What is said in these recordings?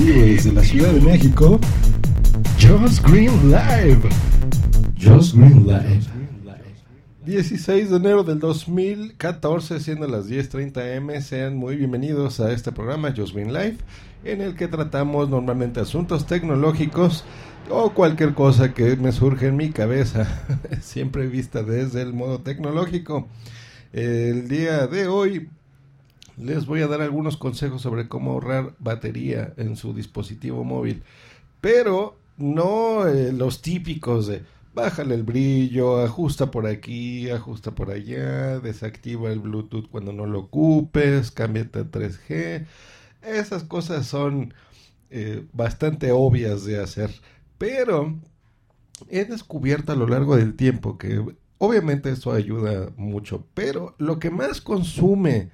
Vivo desde la Ciudad de México, Just Green Live. Just Green Live. 16 de enero del 2014, siendo las 10.30 am, sean muy bienvenidos a este programa Just Green Live, en el que tratamos normalmente asuntos tecnológicos o cualquier cosa que me surge en mi cabeza, siempre vista desde el modo tecnológico. El día de hoy les voy a dar algunos consejos sobre cómo ahorrar batería en su dispositivo móvil, pero no eh, los típicos de bájale el brillo, ajusta por aquí, ajusta por allá, desactiva el Bluetooth cuando no lo ocupes, cámbiate a 3G. Esas cosas son eh, bastante obvias de hacer, pero he descubierto a lo largo del tiempo que obviamente eso ayuda mucho, pero lo que más consume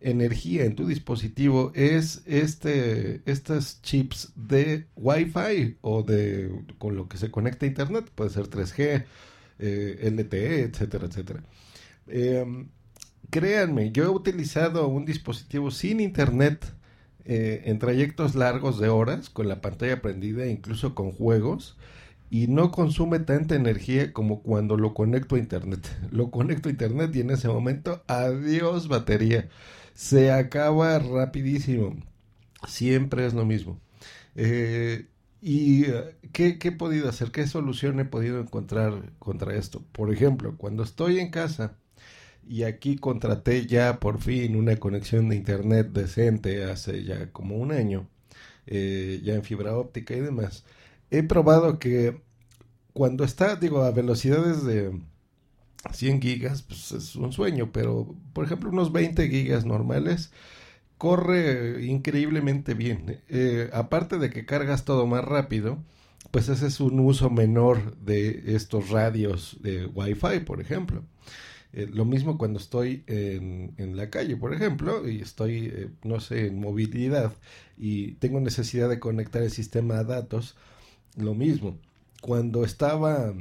energía en tu dispositivo es este estas chips de Wi-Fi o de con lo que se conecta a internet, puede ser 3G, eh, LTE, etcétera, etcétera. Eh, créanme, yo he utilizado un dispositivo sin internet eh, en trayectos largos de horas, con la pantalla prendida, incluso con juegos, y no consume tanta energía como cuando lo conecto a internet. Lo conecto a internet y en ese momento, adiós batería se acaba rapidísimo. Siempre es lo mismo. Eh, ¿Y eh, ¿qué, ¿qué, he podido hacer? ¿Qué solución he podido encontrar contra esto? Por ejemplo, cuando estoy en casa y aquí contraté ya por fin una conexión de internet decente hace ya como un año, eh, ya en fibra óptica y demás, he probado que cuando está, digo, a velocidades de 100 gigas, pues es un sueño, pero por ejemplo unos 20 gigas normales corre increíblemente bien. Eh, aparte de que cargas todo más rápido, pues ese es un uso menor de estos radios de Wi-Fi, por ejemplo. Eh, lo mismo cuando estoy en, la calle, por ejemplo, y estoy, eh, no sé, en movilidad y tengo necesidad de conectar el sistema a datos, lo mismo. Cuando estaba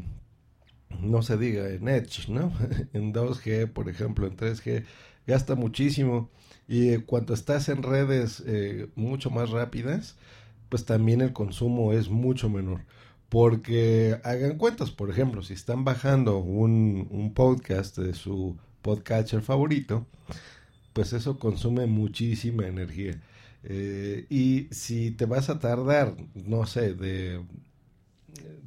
no se diga en Edge, ¿no? en 2G, por ejemplo, en 3G, gasta muchísimo. Y cuando estás en redes eh, mucho más rápidas, pues también el consumo es mucho menor. Porque hagan cuentas, por ejemplo, si están bajando un, un podcast de su podcatcher favorito, pues eso consume muchísima energía. Eh, y si te vas a tardar, no sé, de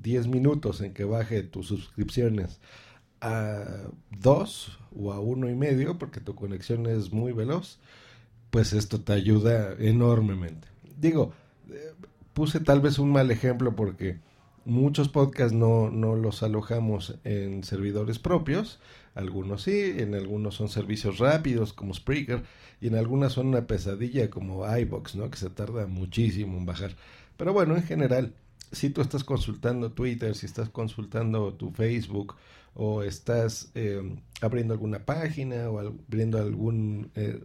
10 minutos en que baje tus suscripciones a 2 o a uno y medio, porque tu conexión es muy veloz, pues esto te ayuda enormemente. Digo, eh, puse tal vez un mal ejemplo porque muchos podcasts no, no los alojamos en servidores propios, algunos sí, en algunos son servicios rápidos como Spreaker y en algunas son una pesadilla como iBox, ¿no? Que se tarda muchísimo en bajar. Pero bueno, en general, si tú estás consultando Twitter, si estás consultando tu Facebook o estás eh, abriendo alguna página o abriendo algún eh,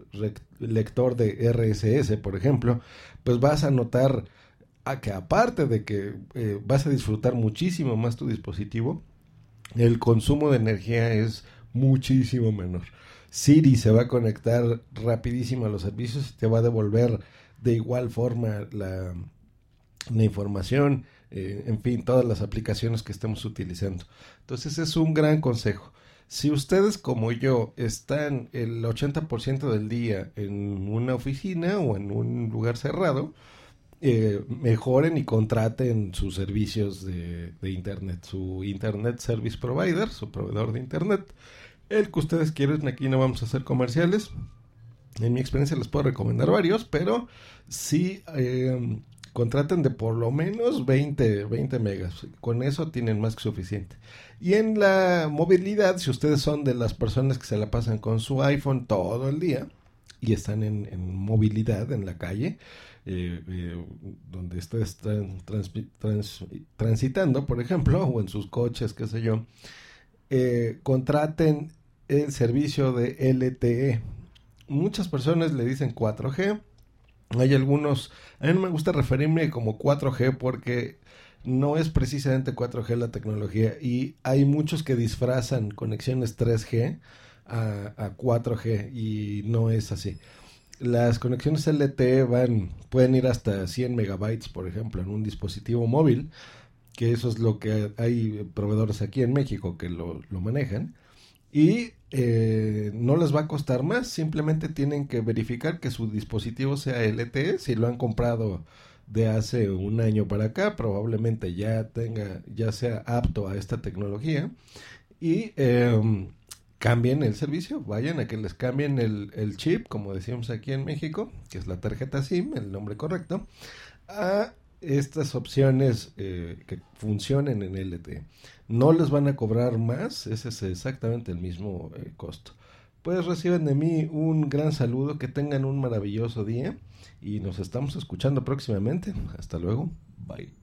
lector de RSS, por ejemplo, pues vas a notar a que aparte de que eh, vas a disfrutar muchísimo más tu dispositivo, el consumo de energía es muchísimo menor. Siri se va a conectar rapidísimo a los servicios y te va a devolver de igual forma la, la información, eh, en fin, todas las aplicaciones que estemos utilizando. Entonces es un gran consejo. Si ustedes como yo están el 80% del día en una oficina o en un lugar cerrado, eh, mejoren y contraten sus servicios de, Internet, su Internet Service Provider, su proveedor de Internet. El que ustedes quieren, aquí no vamos a hacer comerciales. En mi experiencia les puedo recomendar varios, pero sí eh, contraten de por lo menos 20, 20 megas. Con eso tienen más que suficiente. Y en la movilidad, si ustedes son de las personas que se la pasan con su iPhone todo el día y están en, movilidad en la calle, eh, eh, donde estés transitando, por ejemplo, o en sus coches, qué sé yo, eh, contraten el servicio de LTE. Muchas personas le dicen 4G. Hay algunos, a mí no me gusta referirme como 4G porque no es precisamente 4G la tecnología y hay muchos que disfrazan conexiones 3G a, 4G y no es así. Las conexiones LTE van, pueden ir hasta 100 megabytes, por ejemplo, en un dispositivo móvil, que eso es lo que hay proveedores aquí en México que lo, manejan. Y eh, no les va a costar más, simplemente tienen que verificar que su dispositivo sea LTE, si lo han comprado de hace un año para acá, probablemente ya tenga, ya sea apto a esta tecnología. Y em, cambien el servicio, vayan a que les cambien el, chip, como decíamos aquí en México, que es la tarjeta SIM, el nombre correcto, a estas opciones eh, que funcionen en LTE. No les van a cobrar más, ese es exactamente el mismo eh, costo. Pues reciben de mí un gran saludo, que tengan un maravilloso día y nos estamos escuchando próximamente. Hasta luego, bye.